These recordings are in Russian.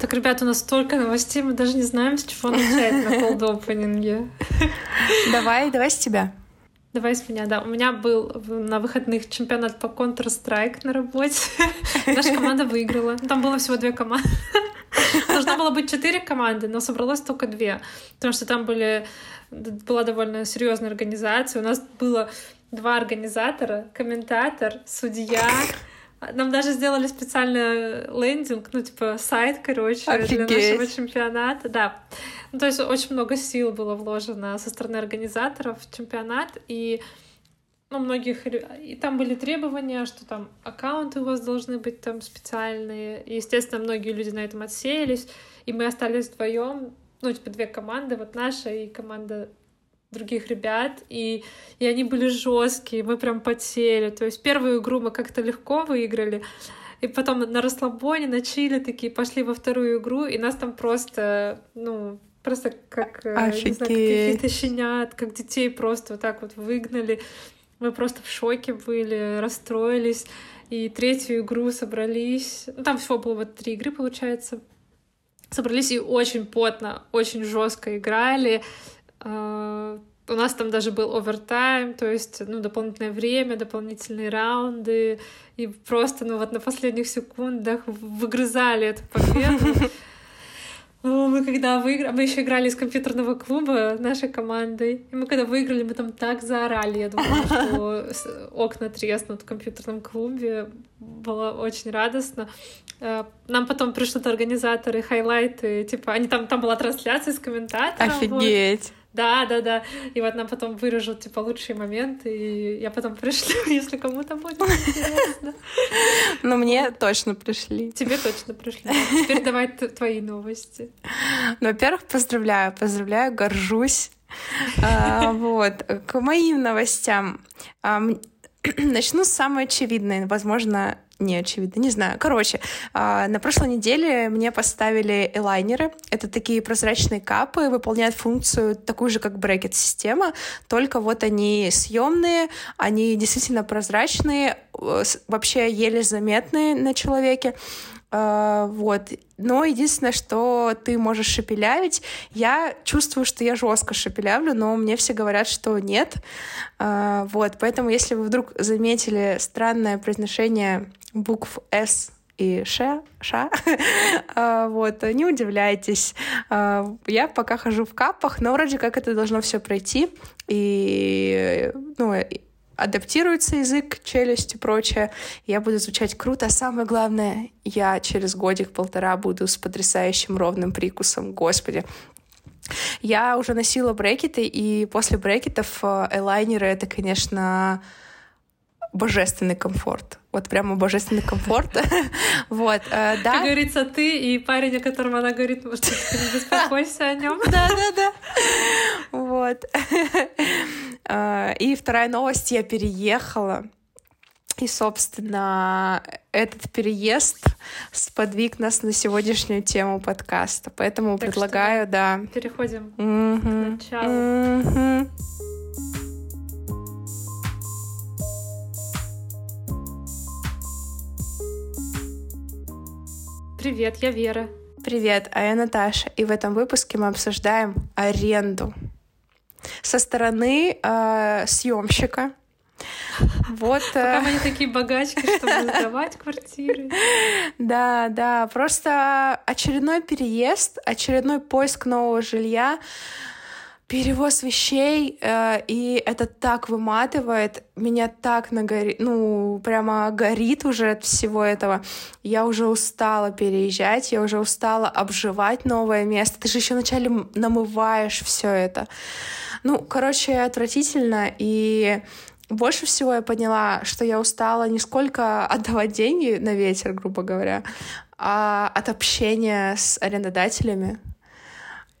Так, ребят, у нас столько новостей, мы даже не знаем, с чего начать на cold opening. Давай, давай с тебя. Давай с меня, да. У меня был на выходных чемпионат по Counter-Strike на работе. Наша команда выиграла. Там было всего две команды. Должна была быть четыре команды, но собралось только две. Потому что там были была довольно серьезная организация. У нас было два организатора, комментатор, судья. Нам даже сделали специальный лендинг, ну, типа, сайт, короче, Офигеть. для нашего чемпионата. Да. Ну, то есть очень много сил было вложено со стороны организаторов в чемпионат, и ну, многих... И там были требования, что там аккаунты у вас должны быть там специальные. И, естественно, многие люди на этом отсеялись, и мы остались вдвоем, ну, типа, две команды, вот наша и команда других ребят, и, и они были жесткие, мы прям потели. То есть первую игру мы как-то легко выиграли, и потом на расслабоне, на чили такие пошли во вторую игру, и нас там просто, ну, просто как, э, не знаю, каких-то щенят, как детей просто вот так вот выгнали. Мы просто в шоке были, расстроились. И третью игру собрались. Ну, там всего было вот три игры, получается. Собрались и очень потно, очень жестко играли. А, у нас там даже был овертайм, то есть, ну, дополнительное время, дополнительные раунды, и просто, ну, вот на последних секундах выгрызали эту победу. Ну, мы когда выиграли, мы еще играли из компьютерного клуба нашей командой, и мы когда выиграли, мы там так заорали, я думала, что окна треснут в компьютерном клубе, было очень радостно. Э, нам потом пришли организаторы, хайлайты, типа, они там, там была трансляция с комментатором. Офигеть! Вот. Да, да, да. И вот нам потом выражут, типа, лучшие моменты, и я потом пришлю, если кому-то будет интересно. Ну, мне точно пришли. Тебе точно пришли. Теперь давай твои новости. Ну, во-первых, поздравляю, поздравляю, горжусь. А, вот. К моим новостям. Начну с самой очевидной, возможно, не очевидно, не знаю. Короче, а, на прошлой неделе мне поставили элайнеры. Это такие прозрачные капы, выполняют функцию такую же, как брекет-система, только вот они съемные, они действительно прозрачные, э, вообще еле заметные на человеке. Uh, вот. Но единственное, что ты можешь шепелявить, я чувствую, что я жестко шепелявлю, но мне все говорят, что нет. Uh, вот. Поэтому, если вы вдруг заметили странное произношение букв «С» и «Ш», «Ша», uh, вот, не удивляйтесь. Я пока хожу в капах, но вроде как это должно все пройти. И, ну, адаптируется язык, челюсть и прочее, я буду звучать круто. А самое главное, я через годик-полтора буду с потрясающим ровным прикусом. Господи, я уже носила брекеты, и после брекетов э, элайнеры — это, конечно, божественный комфорт. Вот прямо божественный комфорт. вот, э, да. Как говорится, ты и парень, о котором она говорит, может, ты не беспокойся о нем. Да, да, да. Вот. Э, и вторая новость, я переехала. И, собственно, этот переезд сподвиг нас на сегодняшнюю тему подкаста. Поэтому так предлагаю, да. Переходим mm-hmm. к началу. Mm-hmm. Привет, я Вера. Привет, а я Наташа. И в этом выпуске мы обсуждаем аренду со стороны э, съемщика. Вот. Пока мы не такие богачки, чтобы сдавать квартиры. Да, да. Просто очередной переезд, очередной поиск нового жилья перевоз вещей, э, и это так выматывает, меня так нагорит, ну, прямо горит уже от всего этого. Я уже устала переезжать, я уже устала обживать новое место. Ты же еще вначале намываешь все это. Ну, короче, отвратительно, и больше всего я поняла, что я устала не сколько отдавать деньги на ветер, грубо говоря, а от общения с арендодателями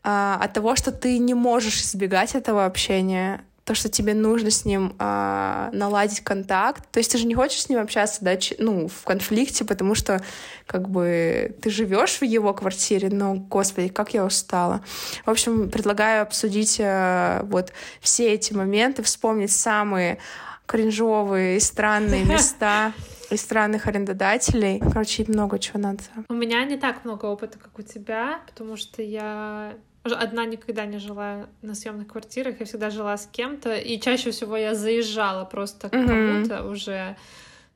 а, от того, что ты не можешь избегать этого общения, то, что тебе нужно с ним а, наладить контакт. То есть ты же не хочешь с ним общаться, да, ну, в конфликте, потому что как бы ты живешь в его квартире, но, господи, как я устала. В общем, предлагаю обсудить а, вот все эти моменты, вспомнить самые кринжовые и странные места и странных арендодателей. Короче, много чего надо. У меня не так много опыта, как у тебя, потому что я одна никогда не жила на съемных квартирах, я всегда жила с кем-то, и чаще всего я заезжала просто к кому-то mm-hmm. уже.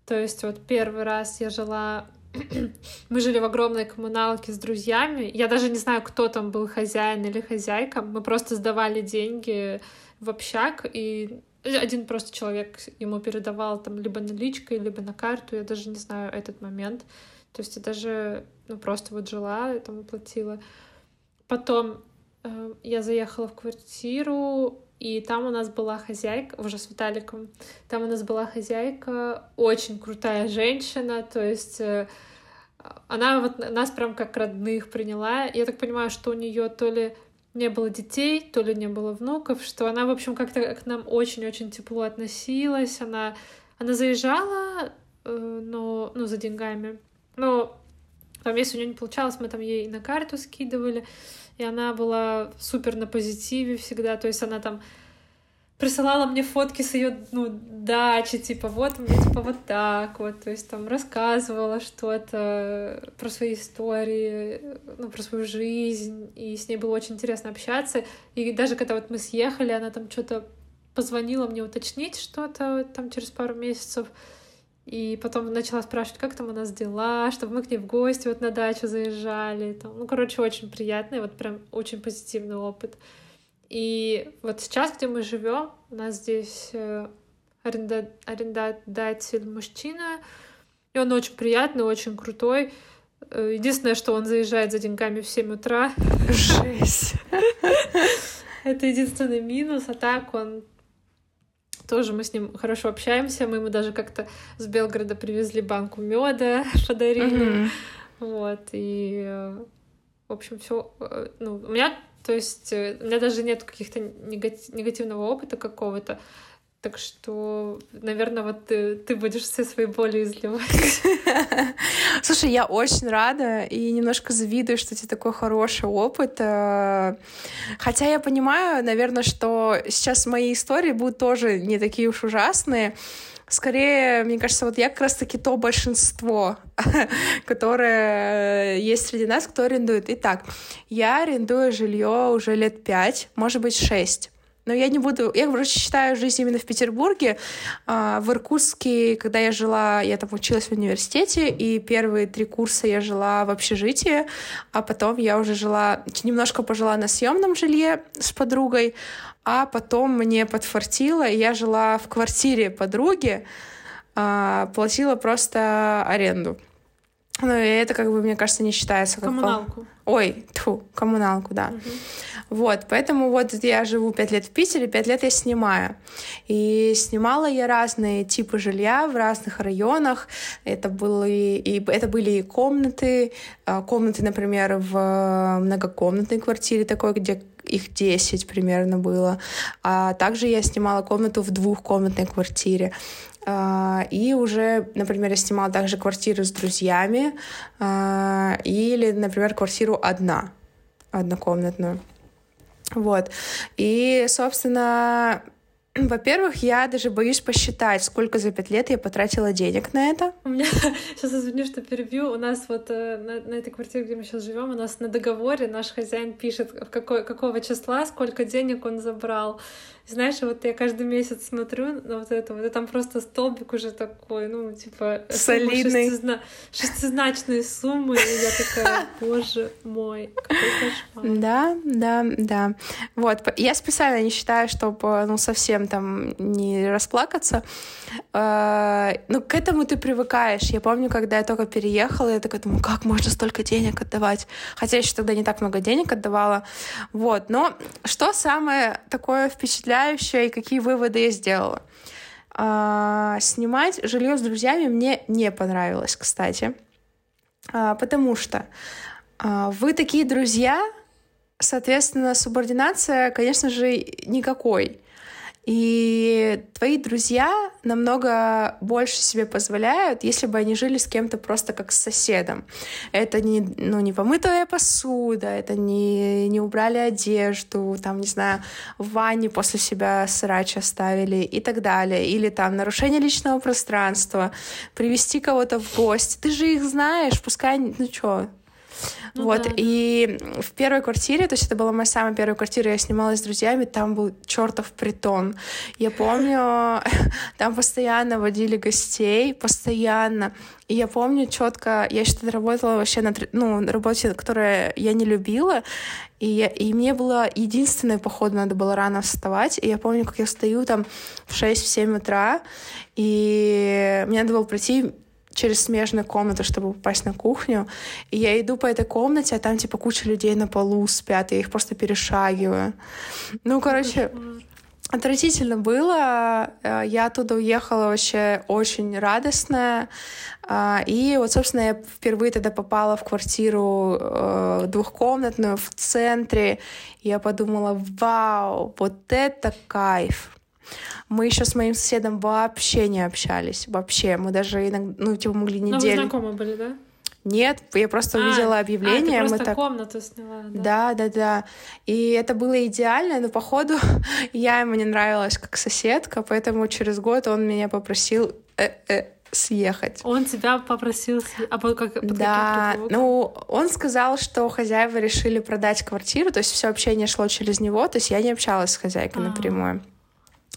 То есть вот первый раз я жила мы жили в огромной коммуналке с друзьями. Я даже не знаю, кто там был хозяин или хозяйка. Мы просто сдавали деньги в общак, и один просто человек ему передавал там либо наличкой, либо на карту. Я даже не знаю этот момент. То есть я даже ну, просто вот жила, там платила. Потом я заехала в квартиру, и там у нас была хозяйка, уже с Виталиком, там у нас была хозяйка, очень крутая женщина, то есть э, она вот нас прям как родных приняла. Я так понимаю, что у нее то ли не было детей, то ли не было внуков, что она, в общем, как-то к нам очень-очень тепло относилась. Она, она заезжала, э, но, ну, за деньгами. Но там, если у нее не получалось, мы там ей на карту скидывали и она была супер на позитиве всегда, то есть она там присылала мне фотки с ее ну, дачи, типа, вот мне типа вот так вот, то есть там рассказывала что-то про свои истории, ну, про свою жизнь, и с ней было очень интересно общаться, и даже когда вот мы съехали, она там что-то позвонила мне уточнить что-то там через пару месяцев, и потом начала спрашивать, как там у нас дела, чтобы мы к ней в гости вот на дачу заезжали. Там. Ну, короче, очень приятный, вот прям очень позитивный опыт. И вот сейчас, где мы живем, у нас здесь э, аренда... арендодатель мужчина, и он очень приятный, очень крутой. Э, единственное, что он заезжает за деньгами в 7 утра. Жесть. Это единственный минус, а так он тоже мы с ним хорошо общаемся. Мы ему даже как-то с Белгорода привезли банку меда, подарили. Mm-hmm. Вот, и, э, в общем, все. Э, ну, у меня, то есть, э, у меня даже нет каких-то негативного опыта какого-то. Так что, наверное, вот ты, ты будешь все свои боли изливать. Слушай, я очень рада и немножко завидую, что у тебя такой хороший опыт. Э, хотя я понимаю, наверное, что сейчас мои истории будут тоже не такие уж ужасные. Скорее, мне кажется, вот я как раз-таки то большинство, которое есть среди нас, кто арендует. Итак, я арендую жилье уже лет пять, может быть, шесть. Но я не буду... Я, короче, считаю жизнь именно в Петербурге. А, в Иркутске, когда я жила, я там училась в университете, и первые три курса я жила в общежитии, а потом я уже жила... Немножко пожила на съемном жилье с подругой, а потом мне подфартило, и я жила в квартире подруги, а, платила просто аренду. Ну, и это, как бы, мне кажется, не считается как... Коммуналку. Ой, тьфу, коммуналку, да. Угу. Вот, поэтому вот я живу пять лет в Питере, пять лет я снимаю. И снимала я разные типы жилья в разных районах. Это были и, это были и комнаты, а, комнаты, например, в многокомнатной квартире такой, где их 10 примерно было. А также я снимала комнату в двухкомнатной квартире. А, и уже, например, я снимала также квартиру с друзьями а, или, например, квартиру одна, однокомнатную. Вот. И, собственно, во-первых, я даже боюсь посчитать, сколько за пять лет я потратила денег на это. У меня, сейчас извини, что перебью, у нас вот э, на, на этой квартире, где мы сейчас живем, у нас на договоре наш хозяин пишет, в какой, какого числа, сколько денег он забрал. Знаешь, вот я каждый месяц смотрю на вот это, вот и там просто столбик уже такой, ну, типа... Солидный. Шестизна... Шестизначные суммы, и я такая, боже мой, какой кошмар. Да, да, да. Вот, я специально не считаю, чтобы, ну, совсем там не расплакаться. Ну, к этому ты привыкаешь. Я помню, когда я только переехала, я такая думаю, как можно столько денег отдавать? Хотя я еще тогда не так много денег отдавала. Вот, но что самое такое впечатляющее впечатляющее и какие выводы я сделала. А, снимать жилье с друзьями мне не понравилось, кстати, а, потому что а, вы такие друзья, соответственно, субординация, конечно же, никакой. И твои друзья намного больше себе позволяют, если бы они жили с кем-то просто как с соседом. Это не, ну, не помытая посуда, это не, не убрали одежду, там, не знаю, в ванне после себя срач оставили и так далее. Или там нарушение личного пространства, привести кого-то в гости. Ты же их знаешь, пускай, ну что, ну, вот, да, и в первой квартире, то есть это была моя самая первая квартира, я снималась с друзьями, там был чертов притон. Я помню, там постоянно водили гостей, постоянно. И я помню четко, я что-то работала вообще на ну, работе, которую я не любила, и, я, и мне было единственное, походу, надо было рано вставать, и я помню, как я встаю там в 6-7 утра, и мне надо было пройти через смежную комнату, чтобы попасть на кухню. И я иду по этой комнате, а там типа куча людей на полу спят, я их просто перешагиваю. Ну, короче, Отвратительно было. Э, я оттуда уехала вообще очень радостная. А, и вот, собственно, я впервые тогда попала в квартиру э, двухкомнатную в центре. Я подумала, вау, вот это кайф. Мы еще с моим соседом вообще не общались. Вообще. Мы даже иногда, ну, типа, могли неделю... Но вы знакомы были, да? Нет, я просто а, увидела объявление. А, ты просто мы так... комнату сняла, да? Да, да, да. И это было идеально, но походу я ему не нравилась как соседка, поэтому через год он меня попросил э -э, съехать. Он тебя попросил, а под, как, под Да, ну, он сказал, что хозяева решили продать квартиру, то есть все общение шло через него, то есть я не общалась с хозяйкой а -а -а. напрямую.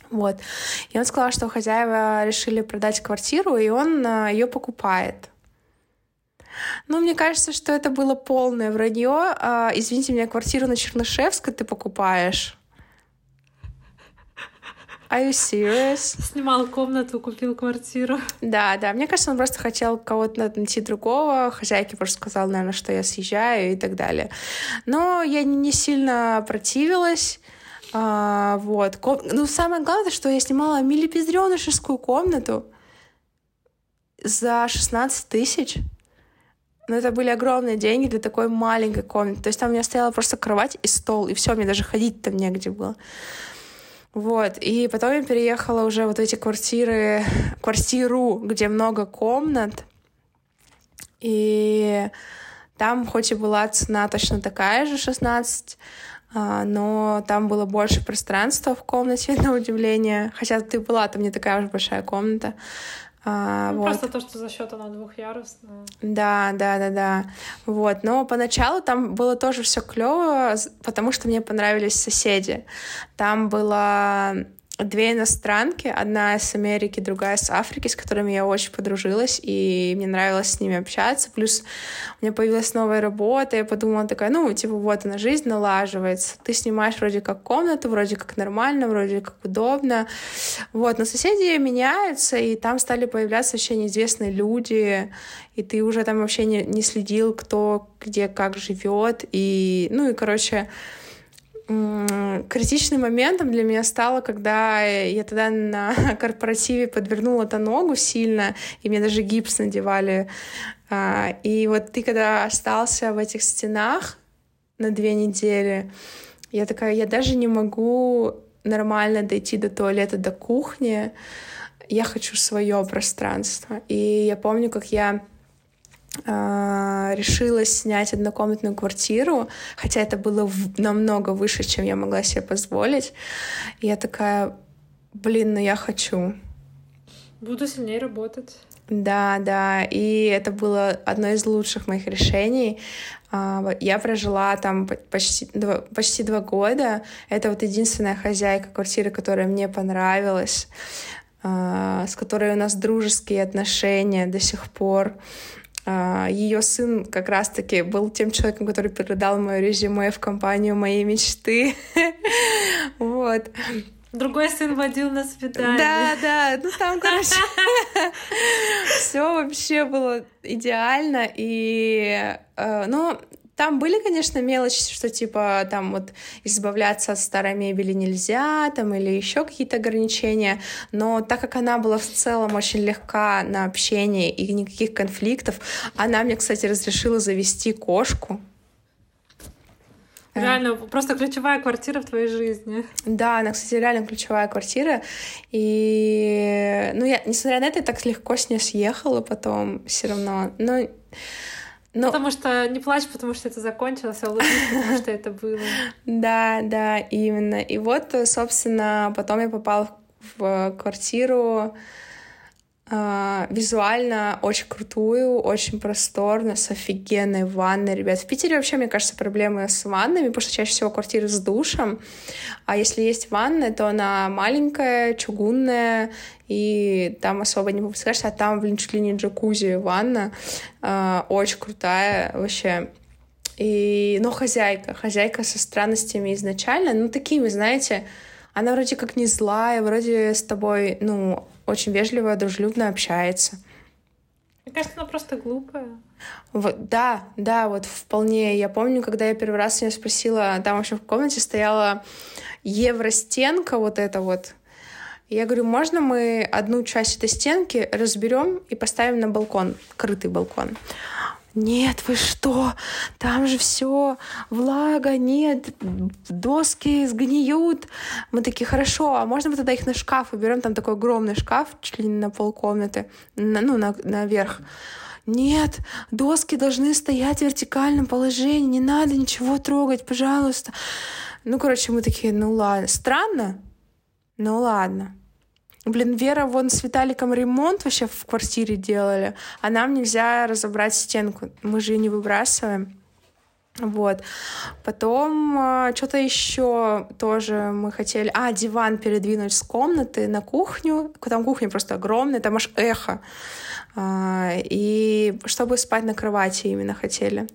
Вот. И он сказал, что хозяева решили продать квартиру, и он а, ее покупает. Ну, мне кажется, что это было полное вранье. А, извините меня, квартиру на Чернышевской ты покупаешь. Are you serious? Снимал комнату, купил квартиру. Да, да. Мне кажется, он просто хотел кого-то найти другого. Хозяйке просто сказал, наверное, что я съезжаю и так далее. Но я не сильно противилась. А, вот. Ком... Ну, самое главное, что я снимала милипиздренышескую комнату за 16 тысяч. Но это были огромные деньги для такой маленькой комнаты. То есть там у меня стояла просто кровать и стол, и все, мне даже ходить там негде было. Вот. И потом я переехала уже вот эти квартиры, квартиру, где много комнат. И там хоть и была цена точно такая же, 16, а, но там было больше пространства в комнате, на удивление. Хотя ты была, там не такая уж большая комната. А, ну, вот. Просто то, что за счет она двухъярусная. Да, да, да, да. Вот. Но поначалу там было тоже все клево, потому что мне понравились соседи. Там была две иностранки, одна из Америки, другая из Африки, с которыми я очень подружилась, и мне нравилось с ними общаться. Плюс у меня появилась новая работа, я подумала такая, ну, типа, вот она, жизнь налаживается. Ты снимаешь вроде как комнату, вроде как нормально, вроде как удобно. Вот, но соседи меняются, и там стали появляться вообще неизвестные люди, и ты уже там вообще не, не следил, кто где как живет, и, ну, и, короче, критичным моментом для меня стало, когда я тогда на корпоративе подвернула эту ногу сильно, и мне даже гипс надевали. А, и вот ты когда остался в этих стенах на две недели, я такая, я даже не могу нормально дойти до туалета, до кухни. Я хочу свое пространство. И я помню, как я решила снять однокомнатную квартиру, хотя это было намного выше, чем я могла себе позволить. И я такая, блин, ну я хочу. Буду сильнее работать. Да, да, и это было одно из лучших моих решений. А, я прожила там почти два, почти два года. Это вот единственная хозяйка квартиры, которая мне понравилась, а, с которой у нас дружеские отношения до сих пор. А, Ее сын как раз-таки был тем человеком, который передал мое резюме в компанию моей мечты. Вот. Другой сын водил на свидание. Да, да, ну там, короче, все вообще было идеально. И, э, ну, там были, конечно, мелочи, что типа там вот избавляться от старой мебели нельзя, там или еще какие-то ограничения, но так как она была в целом очень легка на общение и никаких конфликтов, она мне, кстати, разрешила завести кошку. Реально, просто ключевая квартира в твоей жизни. Да, она, кстати, реально ключевая квартира. И, ну, я, несмотря на это, я так легко с ней съехала потом все равно. Но ну, потому что не плачь, потому что это закончилось, а улыбнись, потому что это было. Да, да, именно. И вот, собственно, потом я попала в квартиру, визуально очень крутую, очень просторно, с офигенной ванной, ребят. В Питере вообще, мне кажется, проблемы с ваннами, потому что чаще всего квартиры с душем, а если есть ванна, то она маленькая, чугунная, и там особо не выпускаешься, а там, блин, чуть ли не джакузи ванна, uh, очень крутая вообще. И, но хозяйка, хозяйка со странностями изначально, ну, такими, знаете, она вроде как не злая, вроде с тобой, ну, очень вежливо, дружелюбно общается. Мне кажется, она просто глупая. Вот, да, да, вот вполне. Я помню, когда я первый раз ее спросила, там вообще в комнате стояла евростенка вот эта вот. Я говорю, можно мы одну часть этой стенки разберем и поставим на балкон, крытый балкон? Нет, вы что, там же все, влага, нет, доски сгниют. Мы такие, хорошо, а можно мы тогда их на шкаф уберем? Там такой огромный шкаф, чуть ли не на полкомнаты, на, ну, на, наверх. Нет, доски должны стоять в вертикальном положении, не надо ничего трогать, пожалуйста. Ну, короче, мы такие, ну ладно. Странно? Ну ладно. Блин, Вера вон с Виталиком ремонт вообще в квартире делали, а нам нельзя разобрать стенку. Мы же ее не выбрасываем. Вот. Потом э, что-то еще тоже мы хотели... А, диван передвинуть с комнаты на кухню. Там кухня просто огромная, там аж эхо. Э, и чтобы спать на кровати именно хотели.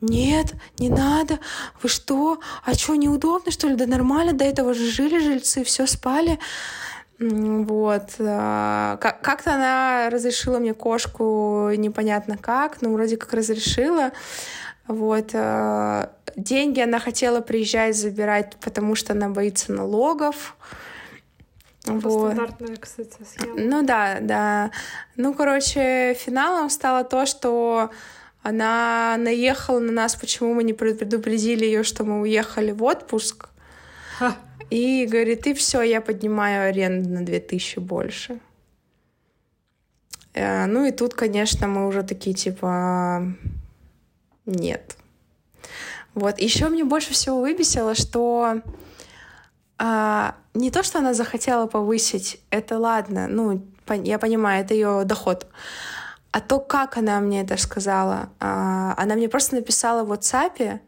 Нет, не надо. Вы что? А что, неудобно, что ли? Да нормально, до этого же жили жильцы, все спали. Вот. А, как-то она разрешила мне кошку непонятно как, но вроде как разрешила. Вот. А, деньги она хотела приезжать забирать, потому что она боится налогов. Вот. Стандартная, кстати, схема. Ну да, да. Ну, короче, финалом стало то, что она наехала на нас, почему мы не предупредили ее, что мы уехали в отпуск. Ха. И говорит, и все, я поднимаю аренду на 2000 больше. Э, ну и тут, конечно, мы уже такие типа нет. Вот. Еще мне больше всего выбесило, что а, не то, что она захотела повысить, это ладно, ну, я понимаю, это ее доход. А то, как она мне это сказала, а, она мне просто написала в WhatsApp,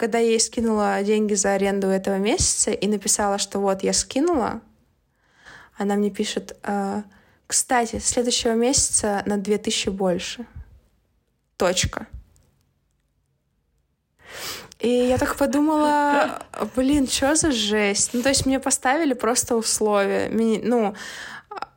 когда я ей скинула деньги за аренду этого месяца и написала, что вот я скинула, она мне пишет, э, кстати, следующего месяца на 2000 больше. Точка. И я так подумала, блин, что за жесть? Ну, то есть мне поставили просто условия. Ну,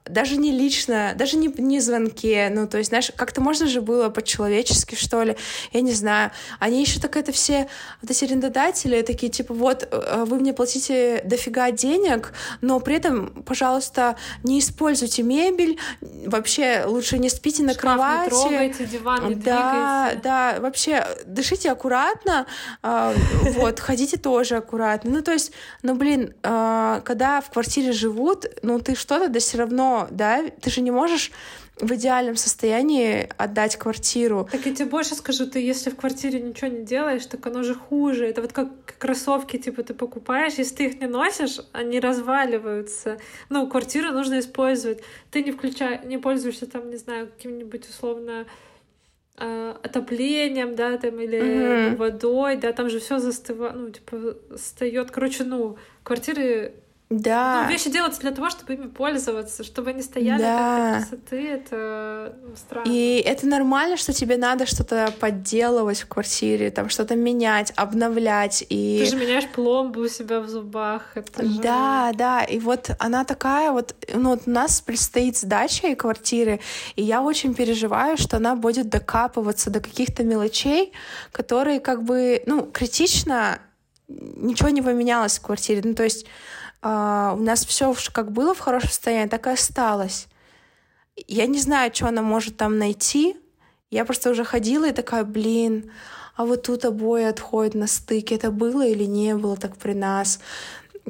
даже не лично, даже не, не звонке, ну, то есть, знаешь, как-то можно же было по-человечески, что ли, я не знаю. Они еще так это все, вот эти арендодатели, такие, типа, вот, э, вы мне платите дофига денег, но при этом, пожалуйста, не используйте мебель, вообще лучше не спите на Шкаф кровати. не трогайте, диван не Да, двигайте. да, вообще, дышите аккуратно, а, вот, ходите тоже аккуратно. Ну, то есть, ну, блин, а, когда в квартире живут, ну, ты что-то да все равно да, ты же не можешь в идеальном состоянии отдать квартиру. Так я тебе больше скажу, ты если в квартире ничего не делаешь, так оно же хуже. Это вот как кроссовки, типа, ты покупаешь, если ты их не носишь, они разваливаются. Ну, квартиру нужно использовать. Ты не включаешь, не пользуешься там, не знаю, каким-нибудь условно э, отоплением, да, там, или mm-hmm. водой, да, там же все застывает, ну, типа, встает. Короче, ну, квартиры да. Ну, вещи делаются для того, чтобы ими пользоваться, чтобы они стояли да. так красоты, это ну, странно. И это нормально, что тебе надо что-то подделывать в квартире, там что-то менять, обновлять. И... Ты же меняешь пломбу у себя в зубах. Это же... Да, да, и вот она такая вот, ну вот у нас предстоит сдача и квартиры, и я очень переживаю, что она будет докапываться до каких-то мелочей, которые как бы, ну, критично ничего не поменялось в квартире. Ну, то есть а, у нас все как было в хорошем состоянии, так и осталось. Я не знаю, что она может там найти. Я просто уже ходила и такая, блин, а вот тут обои отходят на стыке. Это было или не было так при нас?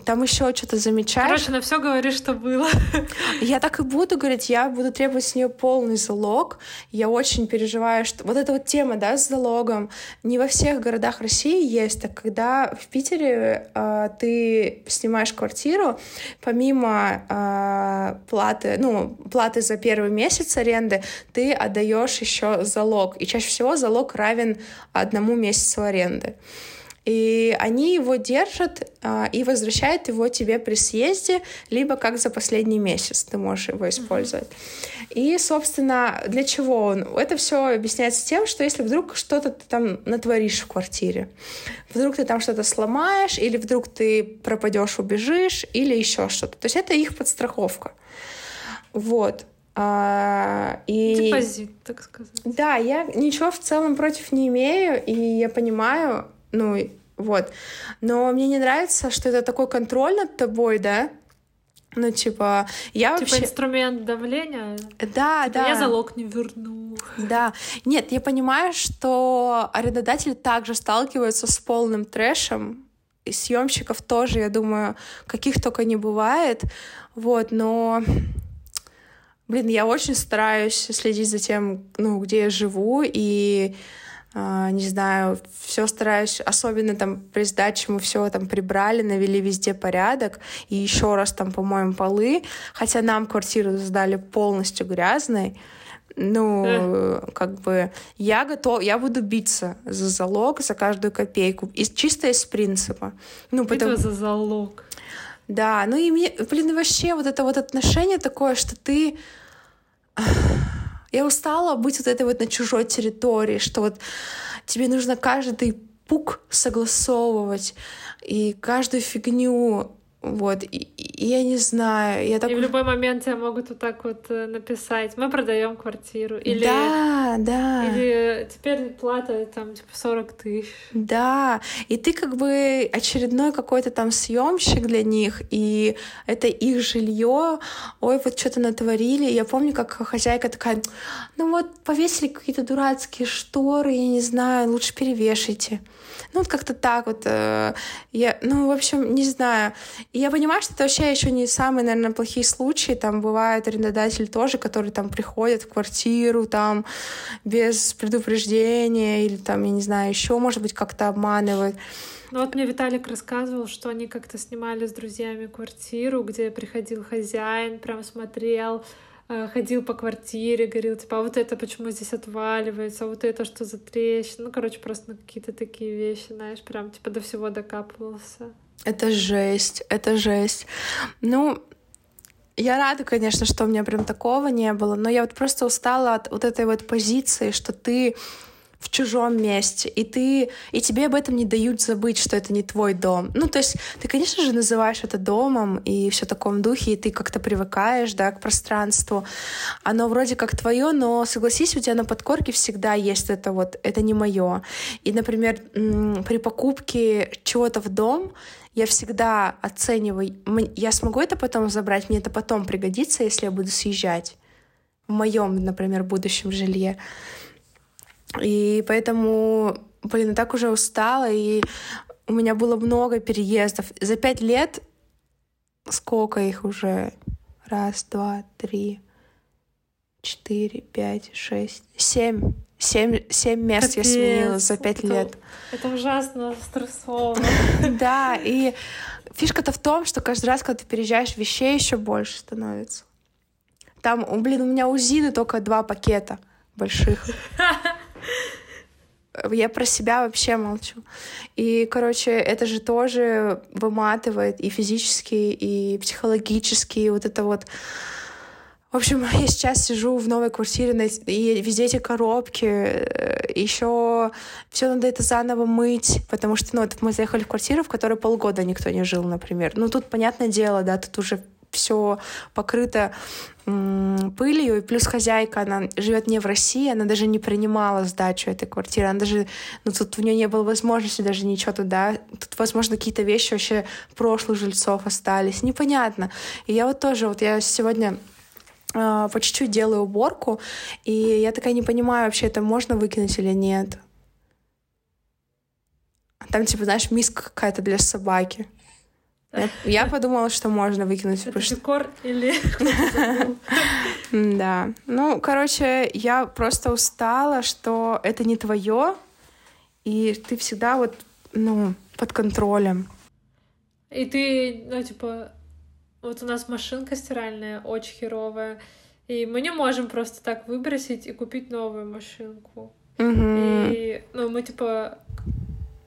Там еще что-то замечаешь. Короче, на все говоришь, что было. Я так и буду говорить, я буду требовать с нее полный залог. Я очень переживаю, что вот эта вот тема, да, с залогом, не во всех городах России есть, а когда в Питере э, ты снимаешь квартиру, помимо э, платы, ну, платы за первый месяц аренды, ты отдаешь еще залог. И чаще всего залог равен одному месяцу аренды. И они его держат а, и возвращают его тебе при съезде, либо как за последний месяц ты можешь его использовать. Mm-hmm. И, собственно, для чего он? Это все объясняется тем, что если вдруг что-то ты там натворишь в квартире, вдруг ты там что-то сломаешь, или вдруг ты пропадешь, убежишь, или еще что-то. То есть это их подстраховка. Вот. А, и... Депозит, так сказать. Да, я ничего в целом против не имею, и я понимаю, ну, вот. Но мне не нравится, что это такой контроль над тобой, да? Ну, типа, я типа вообще... инструмент давления? Да, типа, да. Я залог не верну. Да. Нет, я понимаю, что арендодатели также сталкиваются с полным трэшем, и съемщиков тоже, я думаю, каких только не бывает. Вот, но блин, я очень стараюсь следить за тем, ну, где я живу, и не знаю, все стараюсь, особенно там при сдаче мы все там прибрали, навели везде порядок, и еще раз там, по-моему, полы, хотя нам квартиру сдали полностью грязной, ну, как бы я готов, я буду биться за залог, за каждую копейку, и чисто из принципа. Ну, потому... за залог. Да, ну и мне, блин, вообще вот это вот отношение такое, что ты я устала быть вот этой вот на чужой территории, что вот тебе нужно каждый пук согласовывать и каждую фигню вот, и, и я не знаю, я так... И в любой момент тебя могут вот так вот э, написать, мы продаем квартиру, или... Да, да. Или теперь плата там типа 40 тысяч. Да, и ты как бы очередной какой-то там съемщик для них, и это их жилье, ой, вот что-то натворили. Я помню, как хозяйка такая, ну вот повесили какие-то дурацкие шторы, я не знаю, лучше перевешайте. Ну, вот как-то так вот. Э, я, ну, в общем, не знаю. И я понимаю, что это вообще еще не самые, наверное, плохие случаи. Там бывают арендодатели тоже, которые там приходят в квартиру там без предупреждения или там, я не знаю, еще, может быть, как-то обманывают. Ну вот мне Виталик рассказывал, что они как-то снимали с друзьями квартиру, где приходил хозяин, прям смотрел, Э, ходил по квартире, говорил, типа, а вот это почему здесь отваливается, а вот это что за трещина. Ну, короче, просто на какие-то такие вещи, знаешь, прям, типа, до всего докапывался. Это жесть, это жесть. Ну, я рада, конечно, что у меня прям такого не было, но я вот просто устала от вот этой вот позиции, что ты в чужом месте, и ты, и тебе об этом не дают забыть, что это не твой дом. Ну, то есть ты, конечно же, называешь это домом и все в таком духе, и ты как-то привыкаешь, да, к пространству. Оно вроде как твое, но согласись, у тебя на подкорке всегда есть это вот, это не мое. И, например, при покупке чего-то в дом я всегда оцениваю, я смогу это потом забрать, мне это потом пригодится, если я буду съезжать в моем, например, будущем жилье. И поэтому, блин, я так уже устала, и у меня было много переездов. За пять лет сколько их уже? Раз, два, три, четыре, пять, шесть, семь. Семь, семь мест Капец, я сменила за пять это, лет. Это ужасно стрессово. Да, и фишка-то в том, что каждый раз, когда ты переезжаешь, вещей еще больше становится. Там, блин, у меня у Зины только два пакета больших. Я про себя вообще молчу. И, короче, это же тоже выматывает и физически, и психологически, и вот это вот... В общем, я сейчас сижу в новой квартире, и везде эти коробки, э, еще все надо это заново мыть, потому что, ну, мы заехали в квартиру, в которой полгода никто не жил, например. Ну, тут, понятное дело, да, тут уже все покрыто пылью, и плюс хозяйка, она живет не в России, она даже не принимала сдачу этой квартиры, она даже, ну тут у нее не было возможности даже ничего туда, тут, возможно, какие-то вещи вообще прошлых жильцов остались, непонятно. И я вот тоже, вот я сегодня э, по чуть-чуть делаю уборку, и я такая не понимаю, вообще это можно выкинуть или нет. Там, типа, знаешь, миска какая-то для собаки. Я, подумала, что можно выкинуть. Это что... декор или... Да. Ну, короче, я просто устала, что это не твое, и ты всегда вот, ну, под контролем. И ты, ну, типа, вот у нас машинка стиральная очень херовая, и мы не можем просто так выбросить и купить новую машинку. Угу. И, ну, мы, типа,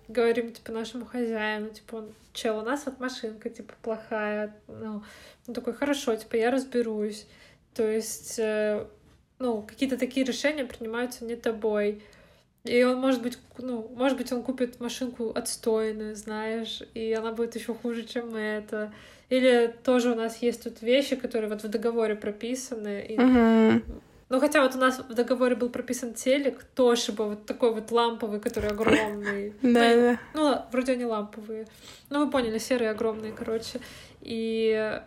говорим, типа, нашему хозяину, типа, он, чел, у нас вот машинка, типа, плохая. Ну, он такой, хорошо, типа, я разберусь. То есть, э, ну, какие-то такие решения принимаются не тобой. И он, может быть, ну, может быть, он купит машинку отстойную, знаешь, и она будет еще хуже, чем это. Или тоже у нас есть тут вещи, которые вот в договоре прописаны. И... Угу. Ну, хотя вот у нас в договоре был прописан телек, тоже был вот такой вот ламповый, который огромный. Да, ну, вроде они ламповые. Ну, вы поняли, серые огромные, короче. И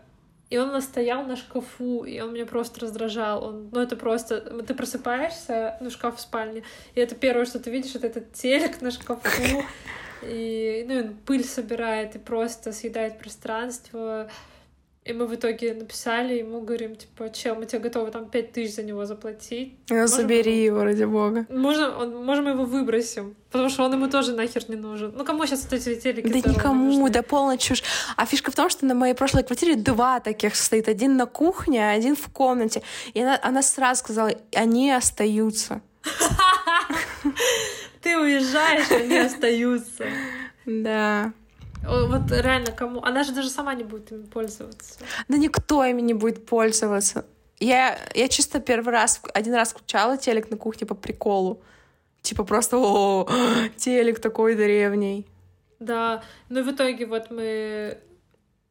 и он настоял на шкафу, и он меня просто раздражал. Он, ну, это просто... Ты просыпаешься, ну, шкаф в спальне, и это первое, что ты видишь, это этот телек на шкафу, и, ну, он пыль собирает, и просто съедает пространство. И мы в итоге написали ему, говорим, типа, чел, мы тебе готовы там пять тысяч за него заплатить. Ну, забери его, ради бога. Можно, он, можем его выбросим, потому что он ему тоже нахер не нужен. Ну, кому сейчас вот эти телеки Да никому, да полная чушь. А фишка в том, что на моей прошлой квартире два таких стоит. Один на кухне, один в комнате. И она, она сразу сказала, они остаются. Ты уезжаешь, они остаются. Да. Вот реально кому? Она же даже сама не будет ими пользоваться. Да никто ими не будет пользоваться. Я, я чисто первый раз, один раз включала телек на кухне по приколу. Типа просто, о, телек такой древний. Да, ну в итоге вот мы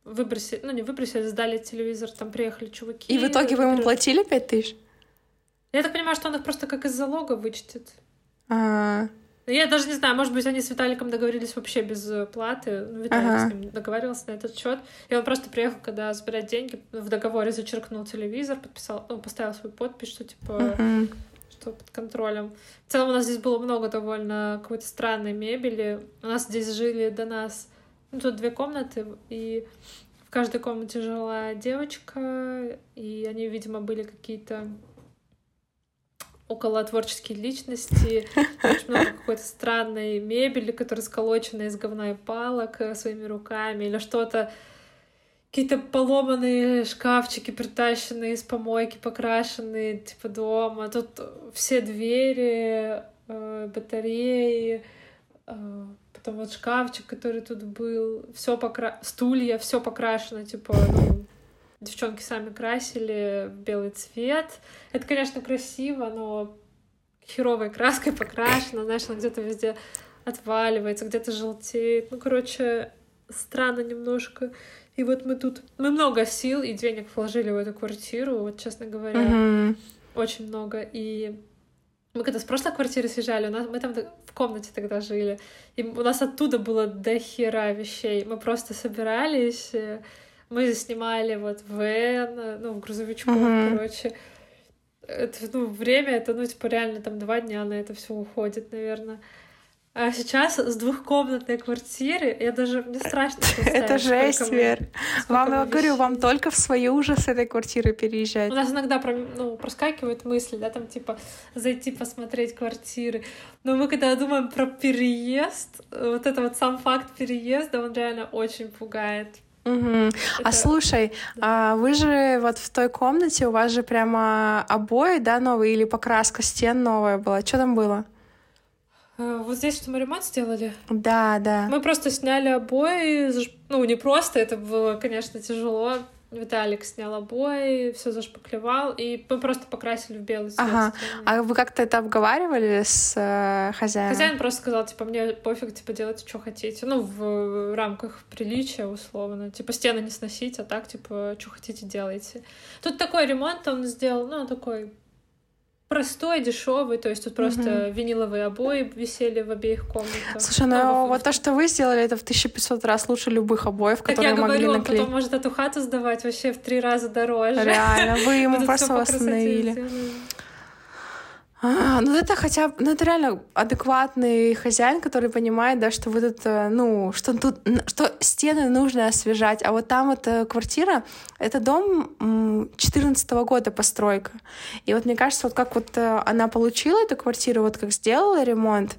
выбросили, ну не выбросили, сдали телевизор, там приехали чуваки. И в итоге вы ему платили пять тысяч? Я так понимаю, что он их просто как из залога вычтет. А, -а, -а. Я даже не знаю, может быть, они с Виталиком договорились вообще без э, платы. Ну, Виталик ага. с ним договаривался на этот счет. И он просто приехал, когда забирать деньги, в договоре зачеркнул телевизор, подписал, ну, поставил свою подпись, что типа uh что под контролем. В целом у нас здесь было много довольно какой-то странной мебели. У нас здесь жили до нас, ну, тут две комнаты, и в каждой комнате жила девочка, и они, видимо, были какие-то около творческие личности, очень много какой-то странной мебели, которая сколочена из говна и палок э, своими руками, или что-то какие-то поломанные шкафчики, притащенные из помойки, покрашенные, типа, дома. Тут все двери, э, батареи, э, потом вот шкафчик, который тут был, все покра... стулья, все покрашено, типа, ну, девчонки сами красили в белый цвет. Это, конечно, красиво, но херовой краской покрашено, знаешь, она где-то везде отваливается, где-то желтеет. Ну, короче, странно немножко. И вот мы тут... Мы много сил и денег вложили в эту квартиру, вот, честно говоря. Mm-hmm. Очень много. И мы когда с прошлой квартиры съезжали, у нас, мы там в комнате тогда жили, и у нас оттуда было до хера вещей. Мы просто собирались, э, мы снимали вот вен, ну, в грузовичков, uh-huh. короче. Это, ну, время, это, ну, типа, реально там два дня на это все уходит, наверное. А сейчас с двухкомнатной квартиры я даже мне страшно Это жесть, Вер. Вам, я говорю, вам только в свою уже с этой квартиры переезжать. У нас иногда ну, проскакивают мысли, да, там типа зайти посмотреть квартиры. Но мы когда думаем про переезд, вот это вот сам факт переезда, он реально очень пугает. Угу. А слушай, да. а вы же вот в той комнате у вас же прямо обои, да, новые или покраска стен новая была? Что там было? А, вот здесь что мы ремонт сделали? Да, да. Мы просто сняли обои, ну не просто, это было, конечно, тяжело. Виталик снял обои, все зашпаклевал, и мы просто покрасили в белый цвет. Ага. А вы как-то это обговаривали с э, хозяином? Хозяин просто сказал, типа, мне пофиг, типа, делайте, что хотите. Ну, в рамках приличия, условно. Типа, стены не сносить, а так, типа, что хотите, делайте. Тут такой ремонт он сделал, ну, такой простой, дешевый, то есть тут просто Мгм. виниловые обои висели в обеих комнатах. Слушай, ну в- вот то, что вы сделали, это в 1500 раз лучше любых обоев, Так которые я могли говорю, он наклеить. потом может эту хату сдавать вообще в три раза дороже. Реально, вы ему просто восстановили. А, ну это хотя бы, ну это реально адекватный хозяин, который понимает, да, что вы тут, э, ну, что тут, что стены нужно освежать, а вот там вот э, квартира, это дом 14 года постройка. И вот мне кажется, вот как вот э, она получила эту квартиру, вот как сделала ремонт,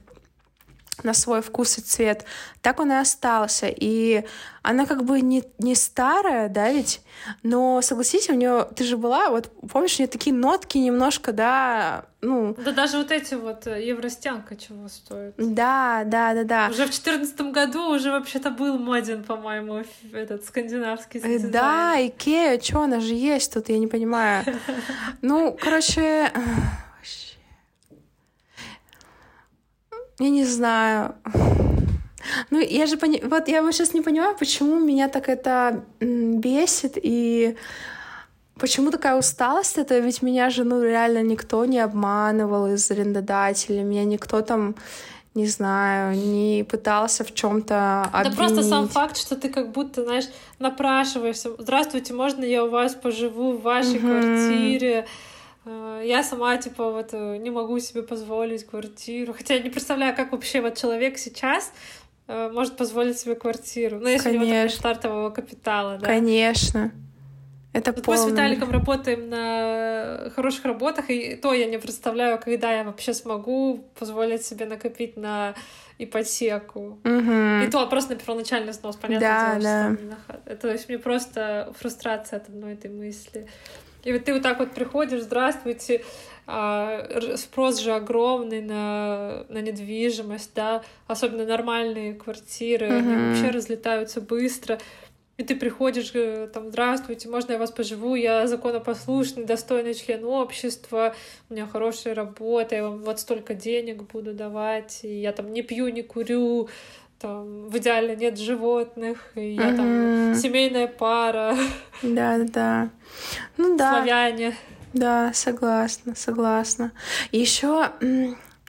на свой вкус и цвет, так он и остался. И она как бы не, не старая, да, ведь, но согласись, у нее, ты же была, вот помнишь, у нее такие нотки немножко, да, ну, Да даже вот эти вот э, евростянка чего стоит. да, да, да, да. Уже в четырнадцатом году уже вообще-то был моден, по-моему, этот скандинавский Э, дизайн. Да, Икея, что она же есть тут, я не понимаю. Ну, короче, вообще. Я не знаю. Ну, я же пони... Вот я вот сейчас не понимаю, почему меня так это бесит и почему такая усталость это, ведь меня же, ну, реально никто не обманывал из арендодателей, меня никто там, не знаю, не пытался в чем-то Да обвинить. просто сам факт, что ты как будто, знаешь, напрашиваешься. Здравствуйте, можно я у вас поживу в вашей Мгм. квартире? Э, Я сама, типа, вот э, не могу себе позволить квартиру. Хотя я не представляю, как вообще вот человек сейчас э, может позволить себе квартиру. Ну, если у него Конечно. стартового капитала, да. Конечно. Это Вот мы с полный Виталиком работаем на хороших работах, и то я не представляю, когда я вообще смогу позволить себе накопить на ипотеку. Мгм. И то просто на первоначальный снос, понятно, Да, дело, что да. хат. Это, то есть мне просто фрустрация от одной этой мысли. И вот ты вот так вот приходишь, здравствуйте, а, спрос же огромный на, на недвижимость, да, особенно нормальные квартиры, они Мгм. вообще разлетаются быстро. И ты приходишь, э, там, здравствуйте, можно я вас поживу? Я законопослушный, достойный член общества, у меня хорошая работа, я вам вот столько денег буду давать, и я там не пью, не курю, там, в идеале нет животных, и я там семейная пара, Да, да, да. Ну да, славяне. да, согласна, согласна. Еще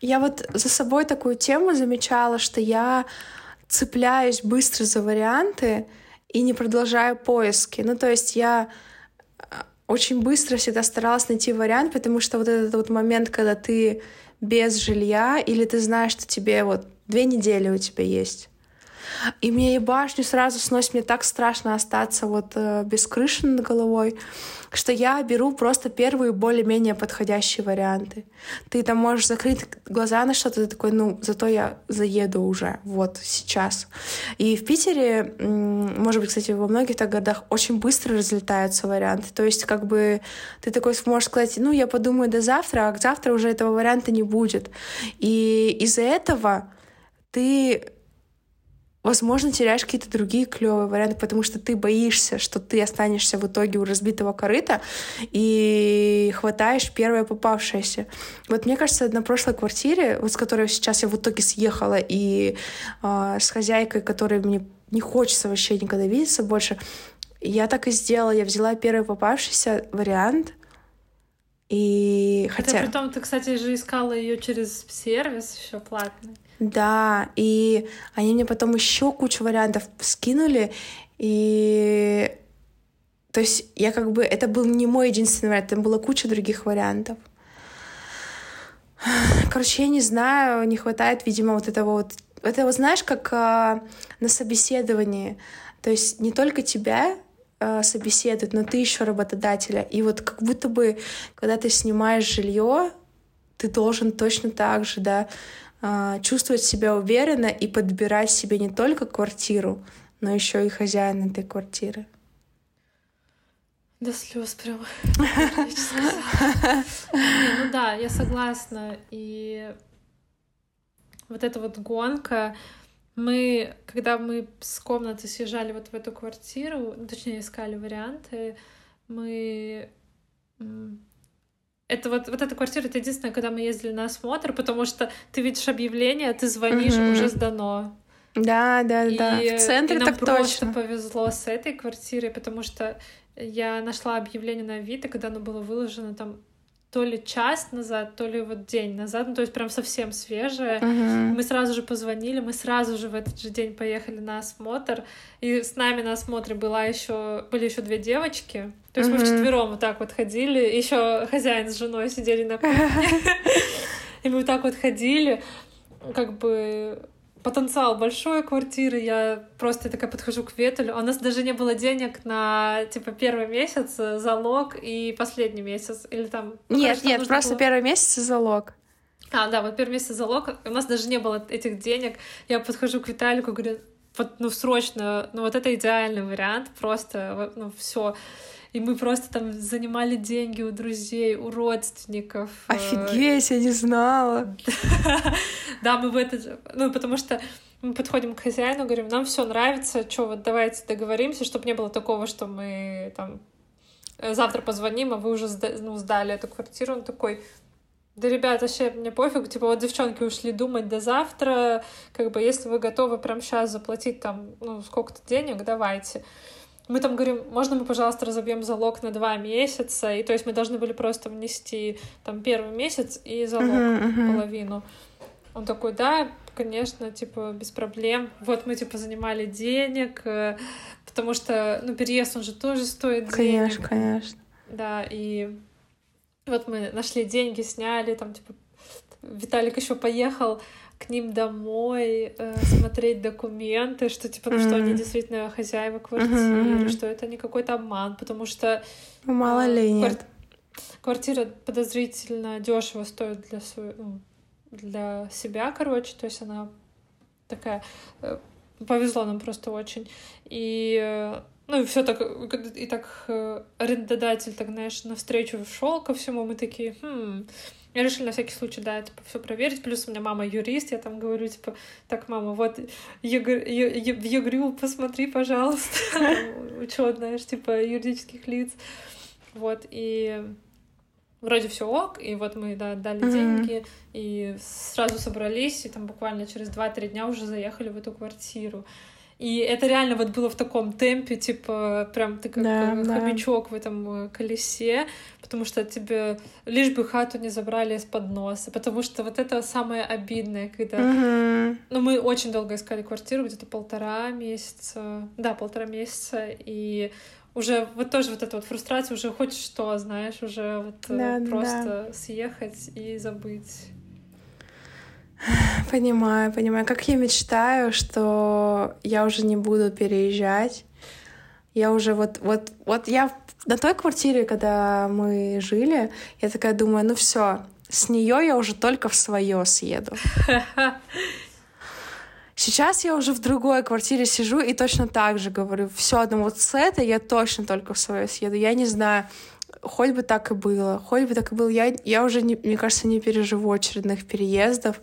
я вот за собой такую тему замечала, что я цепляюсь быстро за варианты и не продолжаю поиски. Ну, то есть я а, очень быстро всегда старалась найти вариант, потому что вот этот вот момент, когда ты без жилья, или ты знаешь, что тебе вот две недели у тебя есть, и мне и башню сразу сносит, мне так страшно остаться вот э, без крыши над головой, что я беру просто первые более-менее подходящие варианты. Ты там можешь закрыть глаза на что-то, ты такой, ну, зато я заеду уже, вот, сейчас. И в Питере, может быть, кстати, во многих так городах очень быстро разлетаются варианты. То есть, как бы, ты такой сможешь сказать, ну, я подумаю до завтра, а завтра уже этого варианта не будет. И из-за этого ты возможно, теряешь какие-то другие клевые варианты, потому что ты боишься, что ты останешься в итоге у разбитого корыта и хватаешь первое попавшееся. Вот мне кажется, на прошлой квартире, вот с которой сейчас я в итоге съехала, и э, с хозяйкой, которой мне не хочется вообще никогда видеться больше, я так и сделала. Я взяла первый попавшийся вариант, и Хотя, хотя... при том, ты, кстати, же искала ее через сервис еще платный. Да, и они мне потом еще кучу вариантов скинули, и то есть я как бы это был не мой единственный вариант, там была куча других вариантов. Короче, я не знаю, не хватает, видимо, вот этого вот. Это вот знаешь, как а, на собеседовании. То есть не только тебя а, собеседуют, но ты еще работодателя. И вот как будто бы, когда ты снимаешь жилье, ты должен точно так же, да, чувствовать себя уверенно и подбирать себе не только квартиру, но еще и хозяина этой квартиры. До слез прям. Ну да, я согласна. И вот эта вот гонка, мы, когда мы с комнаты съезжали вот в эту квартиру, точнее, искали варианты, мы это вот, вот эта квартира, это единственное, когда мы ездили на осмотр, потому что ты видишь объявление, ты звонишь, Мгм. уже сдано. Да, да, и, да. В центре и нам так просто точно. повезло с этой квартирой, потому что я нашла объявление на Авито, когда оно было выложено там то ли час назад, то ли вот день назад, ну, то есть прям совсем свежее. Мгм. Мы сразу же позвонили, мы сразу же в этот же день поехали на осмотр, и с нами на осмотре была еще были еще две девочки. То есть мы Мгм. вчетвером вот так вот ходили, еще хозяин с женой сидели на кухне, и мы вот так вот ходили, как бы потенциал большой квартиры, я просто такая подхожу к Ветелю, а у нас даже не было денег на, типа, первый месяц, э, залог и последний месяц, или там... ну, Нет, короче, нет, просто было- первый месяц и залог. а, да, вот первый месяц залог, у нас даже не было этих денег. Я подхожу к Виталику, говорю, вот, ну, срочно, ну, вот это идеальный вариант, просто, ну, все. И мы просто там занимали деньги у друзей, у родственников. э, Офигеть, я не знала. Да, мы в этот... Ну, потому что мы подходим к хозяину, говорим, нам все нравится, что вот давайте договоримся, чтобы не было такого, что мы там э, завтра позвоним, а вы уже ну, сдали эту квартиру. Он такой, да, ребята, вообще мне пофиг, типа вот девчонки ушли думать до завтра, как бы если вы готовы прямо сейчас заплатить там, ну, сколько-то денег, давайте. Мы там говорим, можно мы, пожалуйста, разобьем залог на два месяца, и то есть мы должны были просто внести там первый месяц и залог мгм. половину. Он такой, да, конечно, типа, без проблем. Вот мы, типа, занимали денег, э, потому что, ну, переезд, он же тоже стоит денег. Конечно, конечно. Да, и вот мы нашли деньги, сняли, там, типа, Виталик еще поехал к ним домой э, смотреть документы, что, типа, ну, что они действительно хозяева квартиры, Мгм. что это не какой-то обман, потому что Ну, мало а, ли квар- нет. Квартира подозрительно дешево стоит для, свой- ну, для себя, короче, то есть она такая... э, Повезло нам просто очень. И, э, ну, и все так, э, и так э, арендодатель, так, знаешь, навстречу шел ко всему, мы такие, хм, я решила на всякий случай, да, типа, все проверить. Плюс у меня мама юрист, я там говорю, типа, так, мама, вот ЕГР Е- в ЕГРЮ посмотри, пожалуйста, учет, знаешь, типа, юридических лиц. Вот, и вроде все ок, и вот мы, да, Мгм. деньги, и сразу собрались, и там буквально через 2-3 дня уже заехали в эту квартиру. И это реально вот было в таком темпе, типа, прям ты как Да, э, да. хомячок в этом э, колесе, потому что тебе лишь бы хату не забрали из-под носа, потому что вот это самое обидное, когда... Мгм. Ну, мы очень долго искали квартиру, где-то полтора месяца, да, полтора месяца, и уже вот тоже вот эта вот фрустрация, уже хоть что, знаешь, уже вот э, Да, да, просто съехать и забыть. Понимаю, понимаю. Как я мечтаю, что я уже не буду переезжать. Я уже вот, вот, вот я на той квартире, когда мы жили, я такая думаю, ну все, с нее я уже только в свое съеду. Сейчас я уже в другой квартире сижу и точно так же говорю, все, ну вот с этой я точно только в свое съеду. Я не знаю, хоть бы так и было, хоть бы так и было. Я, я уже, не, мне кажется, не переживу очередных переездов,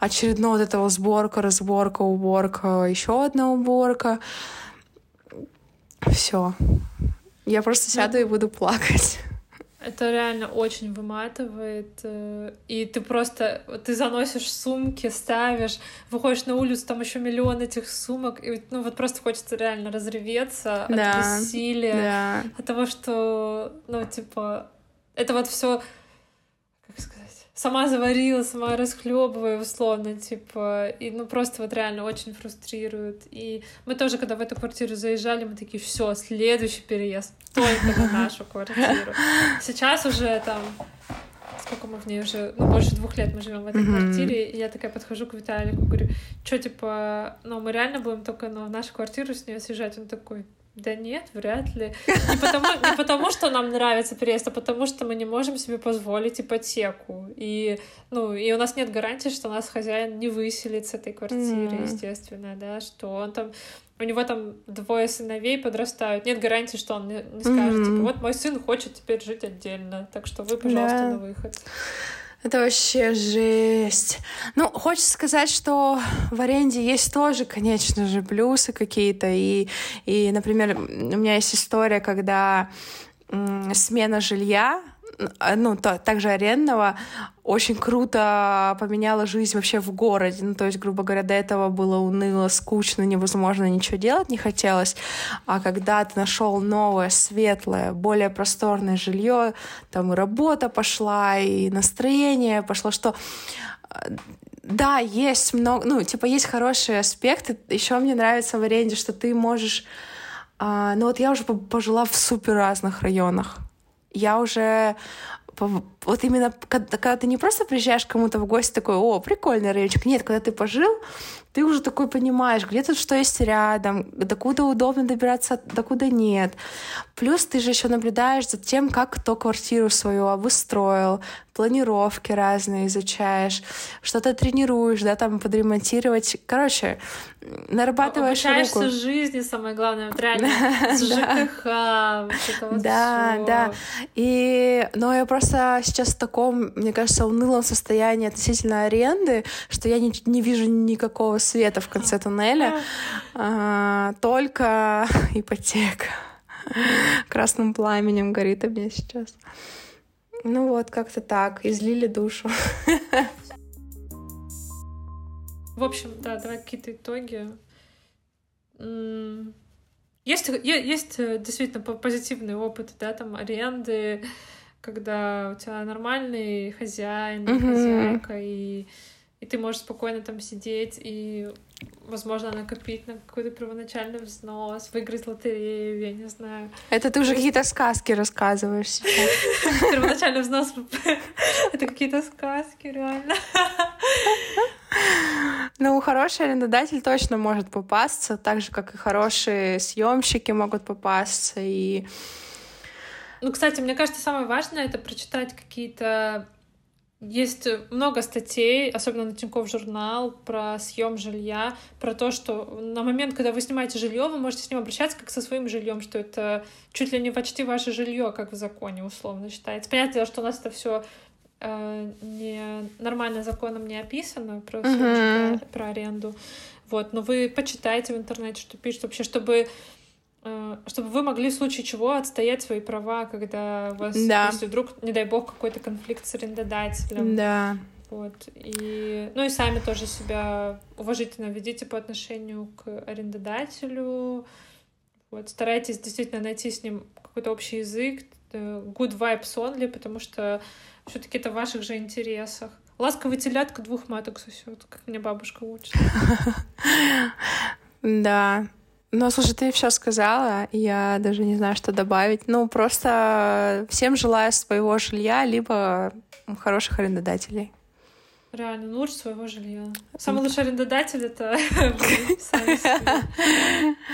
очередного вот этого сборка, разборка, уборка, еще одна уборка. Все. Я просто сяду и буду плакать. Это реально очень выматывает. э, И ты просто, ты заносишь сумки, ставишь, выходишь на улицу, там еще миллион этих сумок, и ну вот просто хочется реально разреветься Да, от бессилия, Да. от того, что, ну, типа, это вот все, как сказать, сама заварила, сама расхлебываю, условно, типа, и ну просто вот реально очень фрустрирует. И мы тоже, когда в эту квартиру заезжали, мы такие, все, следующий переезд только на нашу квартиру. Сейчас уже там сколько мы в ней уже, ну, больше двух лет мы живем в этой Мгм. квартире, и я такая подхожу к Виталику, говорю, что, типа, ну, мы реально будем только на нашу квартиру с нее съезжать? Он такой, да нет, вряд ли. Не потому, не потому, что нам нравится переезд, а потому, что мы не можем себе позволить ипотеку. И, ну, и у нас нет гарантии, что нас хозяин не выселит с этой квартиры, Мгм. естественно, да, что он там у него там двое сыновей подрастают. Нет гарантии, что он не, не скажет, Мгм. типа, вот мой сын хочет теперь жить отдельно, так что вы, пожалуйста, Да. на выход. Это вообще жесть. Ну, хочется сказать, что в аренде есть тоже, конечно же, плюсы какие-то. И, и например, у меня есть история, когда смена жилья, ну, то, также арендного, очень круто поменяла жизнь вообще в городе. Ну, то есть, грубо говоря, до этого было уныло, скучно, невозможно ничего делать не хотелось. А когда ты нашел новое, светлое, более просторное жилье, там и работа пошла, и настроение пошло, что да, есть много, ну, типа, есть хорошие аспекты. Еще мне нравится в аренде, что ты можешь... А, ну, вот я уже пожила в супер разных районах. Я уже вот именно когда, когда ты не просто приезжаешь кому-то в гости такой, о, прикольный райончик. Нет, когда ты пожил, ты уже такой понимаешь, где тут что есть рядом, докуда удобно добираться, докуда нет. Плюс ты же еще наблюдаешь за тем, как кто квартиру свою обустроил, планировки разные изучаешь, что-то тренируешь, да, там подремонтировать. Короче, нарабатываешь Обучаешься руку. жизни, самое главное, вот реально, с ЖКХ, Да, да. И, но я просто сейчас в таком, мне кажется, унылом состоянии относительно аренды, что я не, не вижу никакого света в конце туннеля, а, только ипотека красным пламенем горит у меня сейчас. Ну вот, как-то так, излили душу. В общем, да, давай какие-то итоги. Есть, есть э, действительно позитивный опыт, да, там аренды, когда у тебя нормальный хозяин, mm-hmm. хозяйка, и, и ты можешь спокойно там сидеть и, возможно, накопить на какой-то первоначальный взнос, выиграть лотерею, я не знаю. Это ты уже какие-то сказки рассказываешь сейчас. Первоначальный взнос — это какие-то сказки, реально. Ну, хороший арендодатель точно может попасться, так же, как и хорошие съемщики могут попасться, и ну, кстати, мне кажется, самое важное — это прочитать какие-то есть много статей, особенно на Тинькофф журнал, про съем жилья, про то, что на момент, когда вы снимаете жилье, вы можете с ним обращаться как со своим жильем, что это чуть ли не почти ваше жилье, как в законе условно считается. Понятно, что у нас это все э, не нормально законом не описано про, uh-huh. про, про аренду. Вот, но вы почитайте в интернете, что пишут вообще, чтобы чтобы вы могли в случае чего отстоять свои права, когда вас, да. если вдруг, не дай бог, какой-то конфликт с арендодателем. Да. Вот. И, ну и сами тоже себя уважительно ведите по отношению к арендодателю. Вот. Старайтесь действительно найти с ним какой-то общий язык, э, good vibes only, потому что все таки это в ваших же интересах. Ласковый телятка двух маток сосет, как мне бабушка учит. Да, ну, слушай, ты все сказала, я даже не знаю, что добавить. Ну, просто всем желаю своего жилья, либо хороших арендодателей. Реально, ну, лучше своего жилья. Самый лучший арендодатель это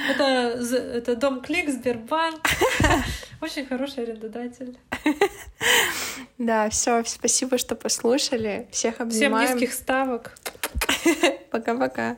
это, это дом Клик, Сбербанк. Очень хороший арендодатель. Да, все, спасибо, что послушали. Всех обнимаем. Всем низких ставок. Пока-пока.